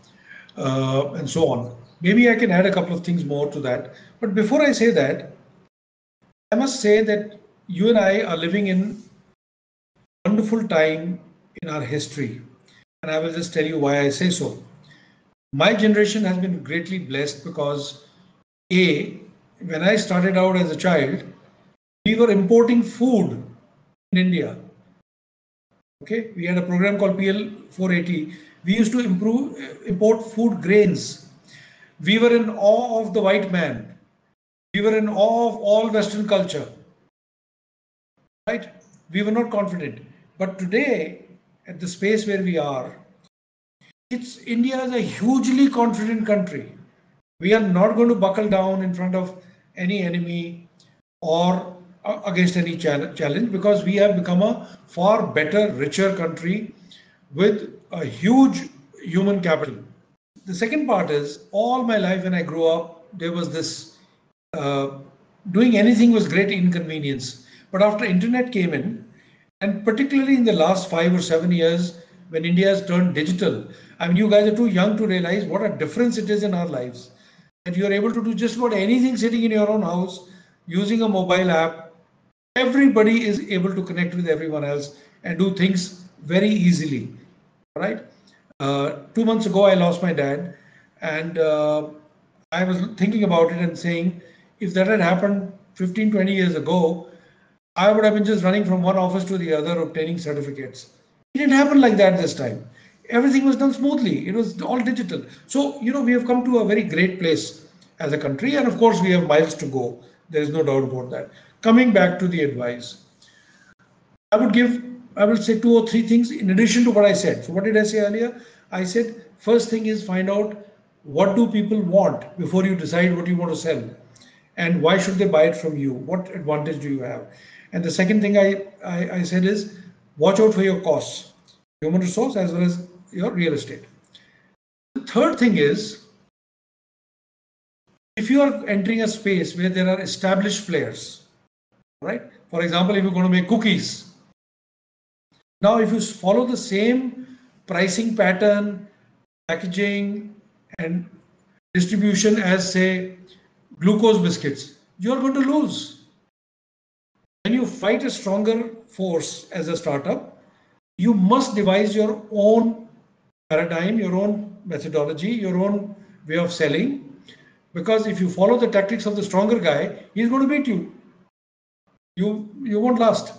uh, and so on. Maybe I can add a couple of things more to that. But before I say that, I must say that you and I are living in wonderful time in our history, and I will just tell you why I say so. My generation has been greatly blessed because a when I started out as a child, we were importing food in India. Okay, we had a program called PL 480. We used to improve, uh, import food grains. We were in awe of the white man. We were in awe of all Western culture. Right? We were not confident. But today, at the space where we are, it's India is a hugely confident country. We are not going to buckle down in front of any enemy or against any challenge because we have become a far better, richer country with a huge human capital. The second part is all my life when I grew up, there was this uh, doing anything was great inconvenience. But after internet came in, and particularly in the last five or seven years, when India has turned digital, I mean, you guys are too young to realize what a difference it is in our lives that you are able to do just about anything sitting in your own house using a mobile app. Everybody is able to connect with everyone else and do things very easily. Right? Uh, two months ago, I lost my dad, and uh, I was thinking about it and saying, if that had happened 15, 20 years ago, I would have been just running from one office to the other obtaining certificates. It didn't happen like that this time everything was done smoothly. It was all digital. So, you know, we have come to a very great place as a country. And of course, we have miles to go. There is no doubt about that. Coming back to the advice, I would give, I will say two or three things in addition to what I said. So, what did I say earlier? I said, first thing is find out what do people want before you decide what you want to sell and why should they buy it from you what advantage do you have and the second thing I, I, I said is watch out for your costs human resource as well as your real estate. The third thing is if you are entering a space where there are established players, right? For example, if you're going to make cookies, now if you follow the same pricing pattern, packaging, and distribution as say glucose biscuits, you're going to lose. When you fight a stronger force as a startup, you must devise your own paradigm, your own methodology, your own way of selling. Because if you follow the tactics of the stronger guy, he's going to beat you. You you won't last.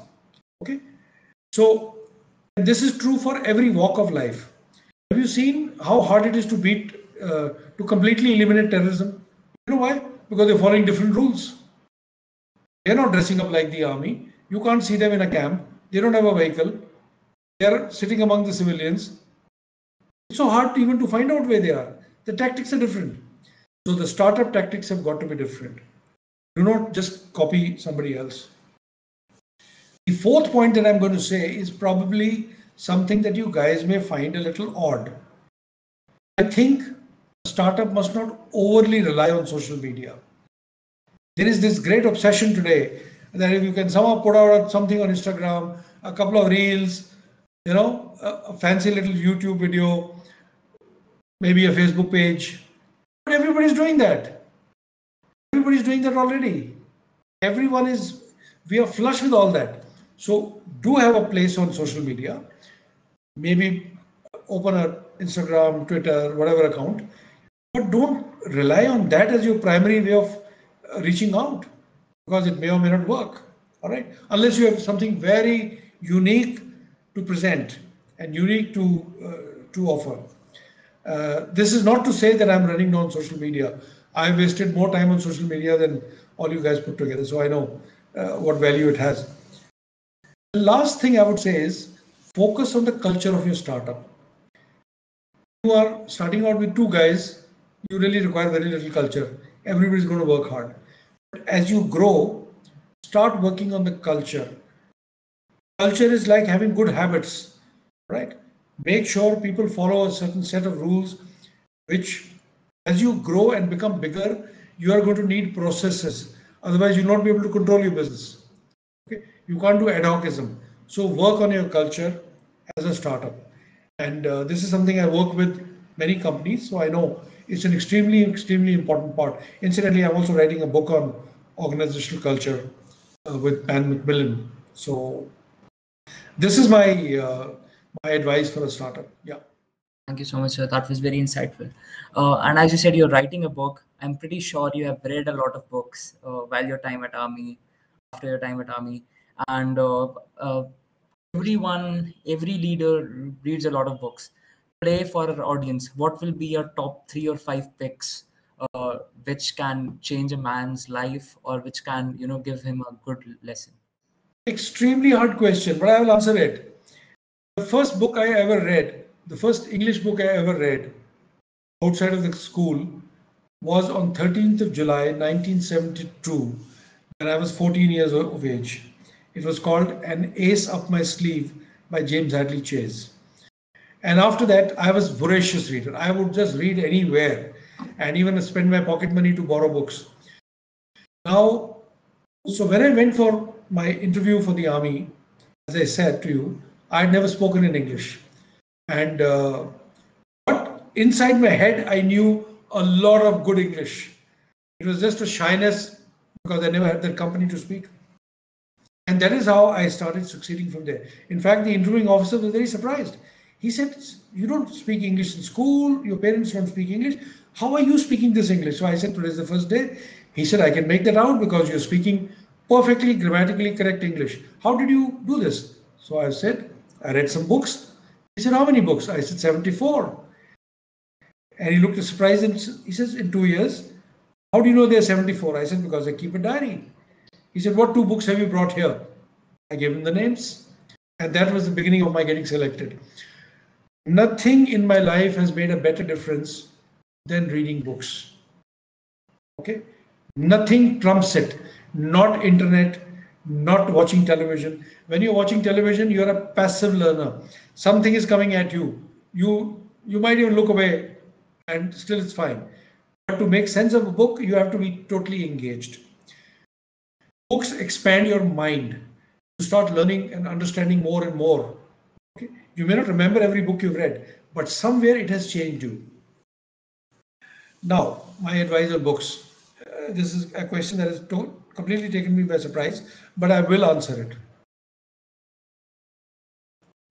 Okay. So this is true for every walk of life. Have you seen how hard it is to beat uh, to completely eliminate terrorism? You know why? Because they're following different rules. They're not dressing up like the army. You can't see them in a camp. They don't have a vehicle. They're sitting among the civilians it's so hard to even to find out where they are. The tactics are different. So the startup tactics have got to be different. Do not just copy somebody else. The fourth point that I'm going to say is probably something that you guys may find a little odd. I think a startup must not overly rely on social media. There is this great obsession today that if you can somehow put out something on Instagram, a couple of reels, you know, a fancy little YouTube video, maybe a Facebook page. But everybody's doing that. Everybody's doing that already. Everyone is, we are flush with all that. So do have a place on social media. Maybe open a Instagram, Twitter, whatever account. But don't rely on that as your primary way of uh, reaching out because it may or may not work. All right. Unless you have something very unique to present and unique to, uh, to offer. Uh, this is not to say that I'm running on social media. I wasted more time on social media than all you guys put together, so I know uh, what value it has. The last thing I would say is focus on the culture of your startup. You are starting out with two guys, you really require very little culture. Everybody's going to work hard. But as you grow, start working on the culture. Culture is like having good habits, right? make sure people follow a certain set of rules, which as you grow and become bigger, you are going to need processes. Otherwise, you'll not be able to control your business. You can't do ad hocism. So work on your culture as a startup. And uh, this is something I work with many companies, so I know it's an extremely, extremely important part. Incidentally, I'm also writing a book on organizational culture uh, with Pan Macmillan. So this is my uh, my advice for a startup. Yeah. Thank you so much, sir. That was very insightful. Uh, and as you said, you're writing a book. I'm pretty sure you have read a lot of books uh, while your time at Army, after your time at Army, and uh, uh, everyone, every leader reads a lot of books. Play for our audience. What will be your top three or five picks, uh, which can change a man's life or which can, you know, give him a good lesson? Extremely hard question, but I will answer it. The first book I ever read, the first English book I ever read outside of the school was on 13th of July 1972 when I was 14 years of age. It was called An Ace Up My Sleeve by James Hadley Chase. And after that, I was voracious reader. I would just read anywhere and even spend my pocket money to borrow books. Now, so when I went for my interview for the army, as I said to you, I had never spoken in English. And uh, but inside my head, I knew a lot of good English. It was just a shyness because I never had that company to speak. And that is how I started succeeding from there. In fact, the interviewing officer was very surprised. He said, You don't speak English in school, your parents don't speak English. How are you speaking this English? So I said, Today's the first day. He said, I can make that out because you're speaking perfectly grammatically correct English. How did you do this? So I said, I read some books. He said, How many books? I said, 74. And he looked surprised and he says, In two years, how do you know they're 74? I said, Because I keep a diary. He said, What two books have you brought here? I gave him the names. And that was the beginning of my getting selected. Nothing in my life has made a better difference than reading books. Okay? Nothing trumps it. Not internet, not watching television. When you're watching television, you're a passive learner. Something is coming at you. You you might even look away and still it's fine. But to make sense of a book, you have to be totally engaged. Books expand your mind. You start learning and understanding more and more. Okay? You may not remember every book you've read, but somewhere it has changed you. Now, my advice on books. Uh, this is a question that has to- completely taken me by surprise, but I will answer it.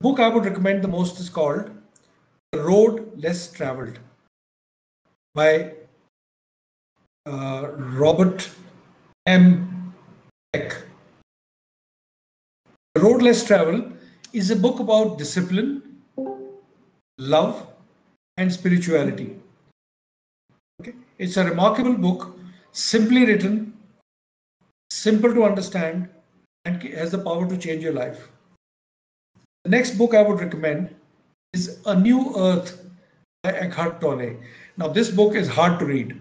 The book I would recommend the most is called The Road Less Traveled by uh, Robert M. The Road Less Traveled is a book about discipline, love, and spirituality. Okay? It's a remarkable book, simply written, simple to understand, and has the power to change your life. The next book I would recommend is A New Earth by Eckhart Tolle. Now, this book is hard to read.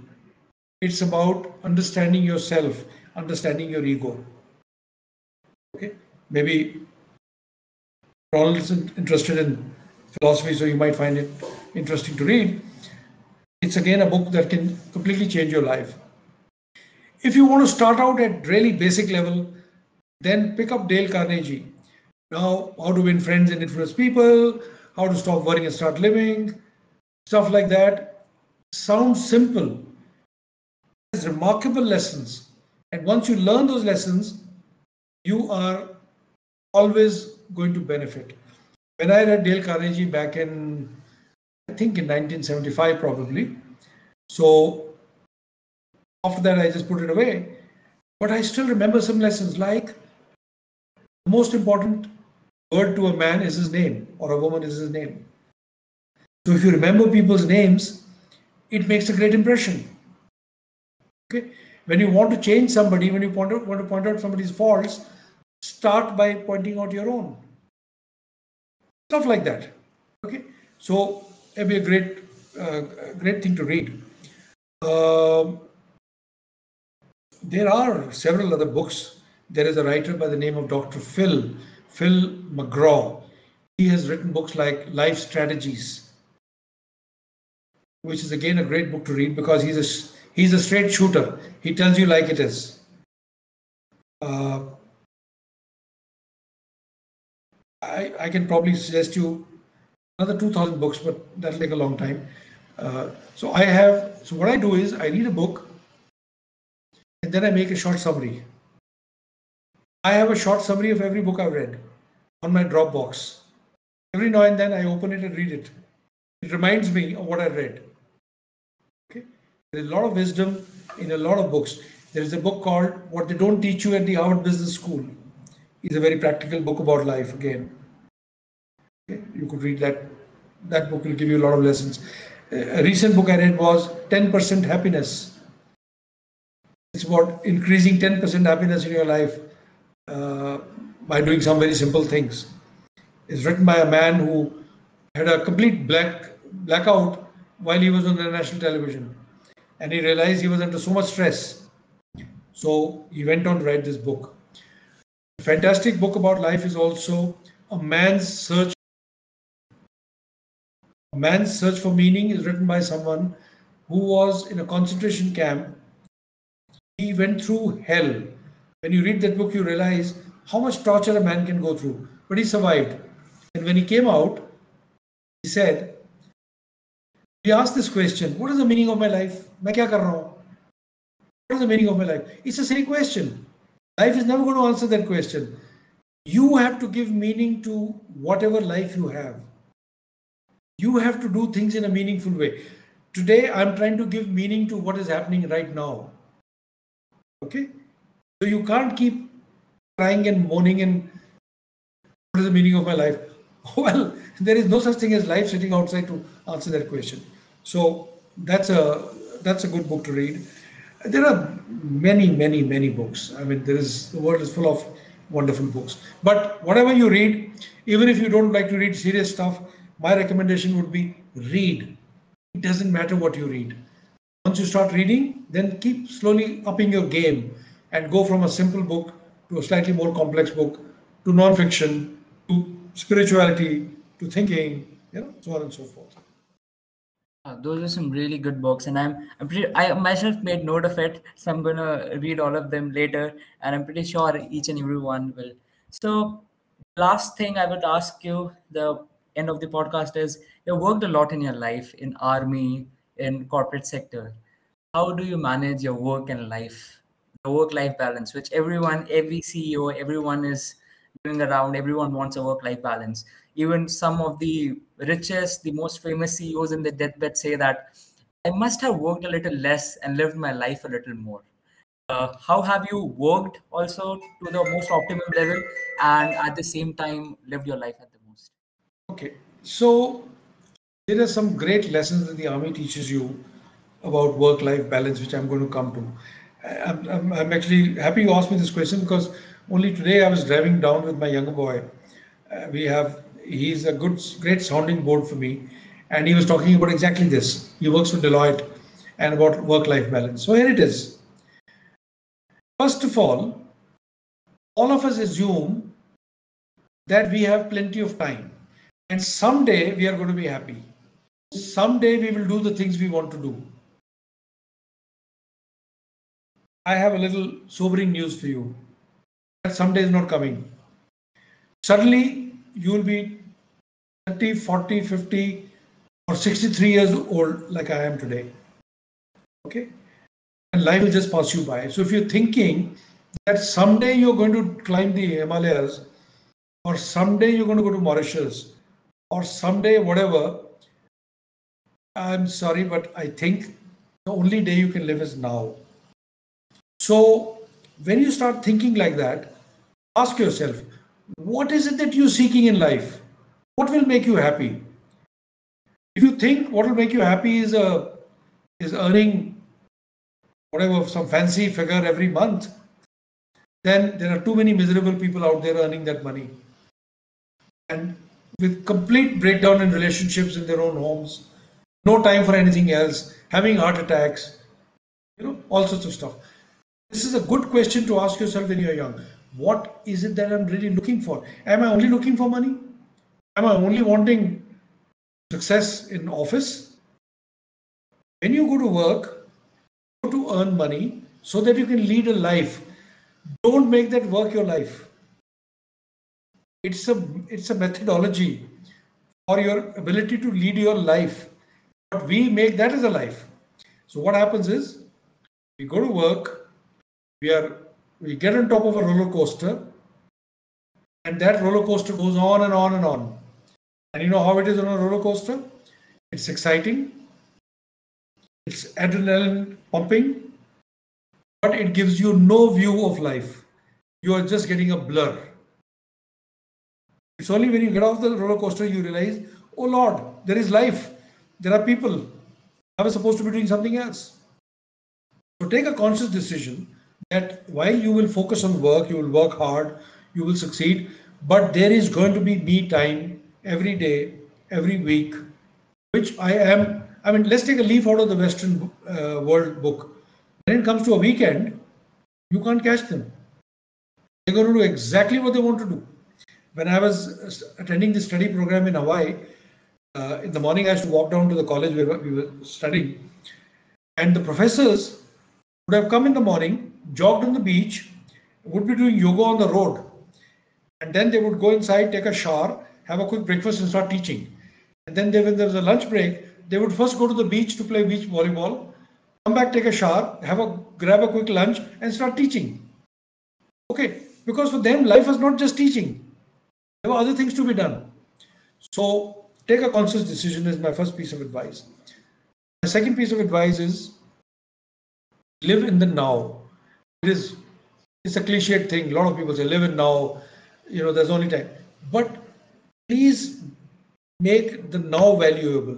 It's about understanding yourself, understanding your ego. Okay, maybe Ronald is interested in philosophy, so you might find it interesting to read. It's again a book that can completely change your life. If you want to start out at really basic level, then pick up Dale Carnegie. Now, how to win friends and influence people, how to stop worrying and start living, stuff like that. Sounds simple. It's remarkable lessons. And once you learn those lessons, you are always going to benefit. When I read Dale Carnegie back in, I think in 1975 probably, so after that I just put it away. But I still remember some lessons like the most important word to a man is his name or a woman is his name. So if you remember people's names, it makes a great impression. Okay. When you want to change somebody, when you point out, want to point out somebody's faults, start by pointing out your own. Stuff like that. Okay. So it'd be a great, uh, great thing to read. Um, there are several other books. There is a writer by the name of Dr. Phil, Phil McGraw. He has written books like Life Strategies, which is again a great book to read because he's a he's a straight shooter. He tells you like it is. Uh, I, I can probably suggest you another 2000 books, but that'll take a long time. Uh, so I have, so what I do is I read a book and then I make a short summary. I have a short summary of every book I've read on my Dropbox. Every now and then I open it and read it. It reminds me of what I read. There's a lot of wisdom in a lot of books. There is a book called What They Don't Teach You at the Harvard Business School. It's a very practical book about life again. You could read that. That book will give you a lot of lessons. A recent book I read was 10% Happiness. It's about increasing 10% happiness in your life uh, by doing some very simple things. It's written by a man who had a complete black blackout while he was on the national television, and he realized he was under so much stress. So he went on to write this book. A fantastic book about life is also a man's search. A man's search for meaning is written by someone who was in a concentration camp. He went through hell when you read that book, you realize how much torture a man can go through. But he survived. And when he came out, he said, he asked this question, what is the meaning of my life? What is the meaning of my life? It's a silly question. Life is never going to answer that question. You have to give meaning to whatever life you have. You have to do things in a meaningful way. Today, I'm trying to give meaning to what is happening right now. Okay? So you can't keep crying and moaning and what is the meaning of my life? Well, there is no such thing as life sitting outside to answer that question. So that's a that's a good book to read. There are many, many, many books. I mean, there is the world is full of wonderful books. But whatever you read, even if you don't like to read serious stuff, my recommendation would be read. It doesn't matter what you read. Once you start reading, then keep slowly upping your game and go from a simple book to a slightly more complex book to non-fiction to spirituality to thinking you know so on and so forth. Uh, those are some really good books and i'm i'm pretty i myself made note of it so i'm gonna read all of them later and i'm pretty sure each and every one will. So last thing i would ask you the end of the podcast is you worked a lot in your life in army in corporate sector. How do you manage your work and life the work life balance, which everyone, every CEO, everyone is doing around. Everyone wants a work life balance. Even some of the richest, the most famous CEOs in the deathbed say that I must have worked a little less and lived my life a little more. Uh, how have you worked also to the most optimum level and at the same time lived your life at the most? Okay, so there are some great lessons that the army teaches you about work life balance, which I'm going to come to. I'm, I'm, I'm, actually happy you asked me this question because only today I was driving down with my younger boy. Uh, we have, he's a good, great sounding board for me. And he was talking about exactly this. He works for Deloitte and about work life balance. So here it is. First of all, all of us assume that we have plenty of time and someday we are going to be happy. Someday we will do the things we want to do. I have a little sobering news for you. That someday is not coming. Suddenly, you will be 30, 40, 50, or 63 years old, like I am today. Okay? And life will just pass you by. So, if you're thinking that someday you're going to climb the Himalayas, or someday you're going to go to Mauritius, or someday whatever, I'm sorry, but I think the only day you can live is now. So when you start thinking like that, ask yourself, what is it that you're seeking in life? What will make you happy? If you think what will make you happy is a uh, is earning whatever some fancy figure every month, then there are too many miserable people out there earning that money. And with complete breakdown in relationships in their own homes, no time for anything else, having heart attacks, you know, all sorts of stuff. This is a good question to ask yourself when you're young. What is it that I'm really looking for? Am I only looking for money? Am I only wanting success in office? When you go to work, go to earn money so that you can lead a life. Don't make that work your life. It's a it's a methodology for your ability to lead your life. But we make that as a life. So what happens is we go to work, we are we get on top of a roller coaster, and that roller coaster goes on and on and on. And you know how it is on a roller coaster? It's exciting, it's adrenaline pumping, but it gives you no view of life. You are just getting a blur. It's only when you get off the roller coaster you realize, oh Lord, there is life. There are people. I was supposed to be doing something else. So take a conscious decision that while you will focus on work, you will work hard, you will succeed, but there is going to be me time every day, every week, which I am. I mean, let's take a leaf out of the Western uh, world book. When it comes to a weekend, you can't catch them. They're going to do exactly what they want to do. When I was attending the study program in Hawaii, uh, in the morning I used to walk down to the college where we were studying, and the professors would have come in the morning, jogged on the beach, would be doing yoga on the road, and then they would go inside, take a shower, have a quick breakfast, and start teaching. And then they, when there was a lunch break, they would first go to the beach to play beach volleyball, come back, take a shower, have a grab a quick lunch, and start teaching. Okay, because for them, life was not just teaching. There were other things to be done. So take a conscious decision is my first piece of advice. The second piece of advice is live in the now. It is it's a cliched thing. A lot of people say live in now. You know, there's only time. But please make the now valuable.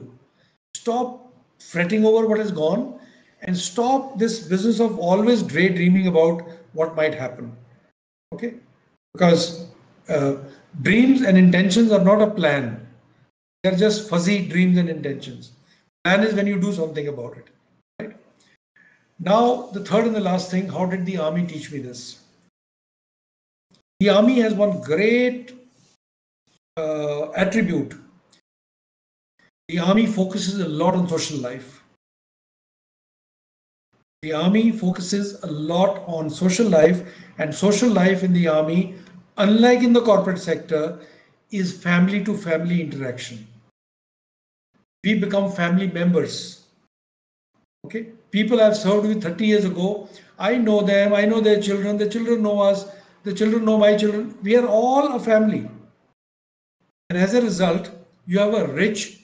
Stop fretting over what has gone and stop this business of always daydreaming about what might happen. Okay? Because uh, dreams and intentions are not a plan. They're just fuzzy dreams and intentions. Plan is when you do something about it. Now, the third and the last thing how did the army teach me this? The army has one great uh, attribute. The army focuses a lot on social life. The army focuses a lot on social life, and social life in the army, unlike in the corporate sector, is family to family interaction. We become family members. Okay, people I've served with 30 years ago, I know them, I know their children, the children know us, the children know my children. We are all a family. And as a result, you have a rich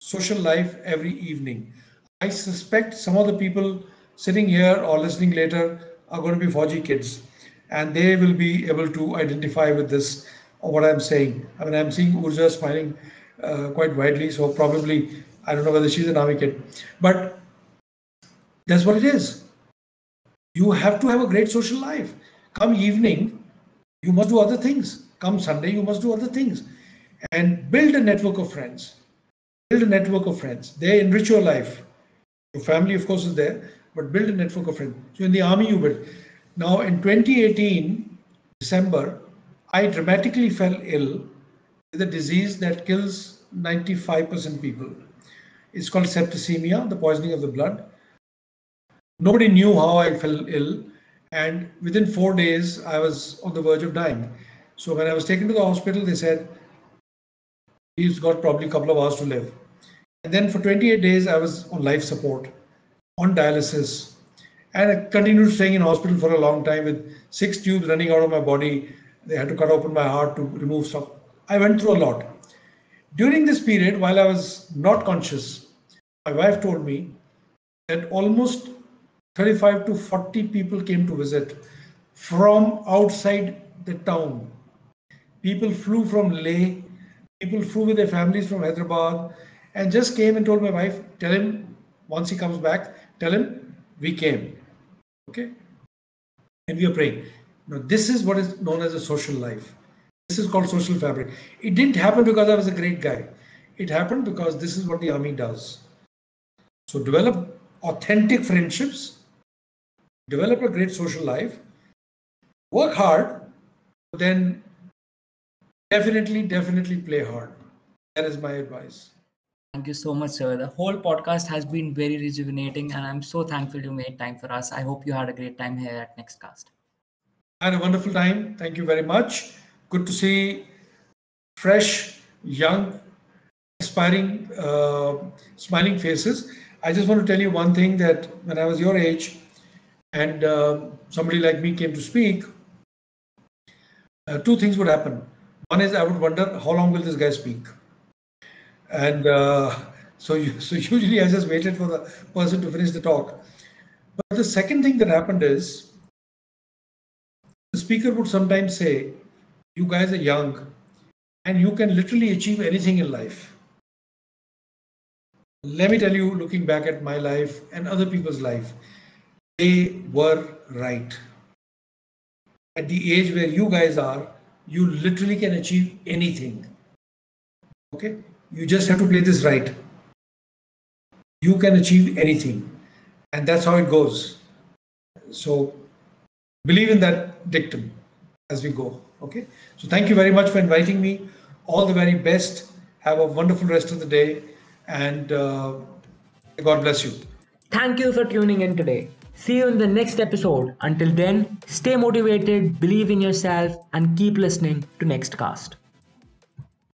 social life every evening. I suspect some of the people sitting here or listening later are going to be Fauji kids and they will be able to identify with this or what I'm saying. I mean, I'm seeing Urja smiling uh, quite widely, so probably I don't know whether she's an army kid, but that's what it is. You have to have a great social life. Come evening, you must do other things. Come Sunday, you must do other things. And build a network of friends. Build a network of friends. They enrich your life. Your family, of course, is there, but build a network of friends. So in the army, you build. Now, in 2018, December, I dramatically fell ill with a disease that kills 95% people. It's called septicemia, the poisoning of the blood. Nobody knew how I fell ill, and within four days, I was on the verge of dying. So when I was taken to the hospital, they said he's got probably a couple of hours to live. And then for 28 days, I was on life support, on dialysis, and I continued staying in hospital for a long time with six tubes running out of my body. They had to cut open my heart to remove stuff. I went through a lot. During this period, while I was not conscious, my wife told me that almost 35 to 40 people came to visit from outside the town. People flew from Leh, people flew with their families from Hyderabad, and just came and told my wife, tell him once he comes back, tell him we came. Okay? And we are praying. Now, this is what is known as a social life. This is called social fabric. It didn't happen because I was a great guy. It happened because this is what the army does. So, develop authentic friendships, develop a great social life, work hard, then definitely, definitely play hard. That is my advice. Thank you so much, sir. The whole podcast has been very rejuvenating, and I'm so thankful you made time for us. I hope you had a great time here at Nextcast. I had a wonderful time. Thank you very much. Good to see fresh, young, aspiring, uh, smiling faces. I just want to tell you one thing that when I was your age and uh, somebody like me came to speak, uh, two things would happen. One is I would wonder how long will this guy speak? And uh, so, so usually I just waited for the person to finish the talk. But the second thing that happened is the speaker would sometimes say, You guys are young and you can literally achieve anything in life. Let me tell you, looking back at my life and other people's life, they were right. At the age where you guys are, you literally can achieve anything. Okay? You just have to play this right. You can achieve anything. And that's how it goes. So believe in that dictum as we go. Okay. So thank you very much for inviting me. All the very best. Have a wonderful rest of the day. And uh, God bless you. Thank you for tuning in today. See you in the next episode. Until then, stay motivated, believe in yourself, and keep listening to Nextcast.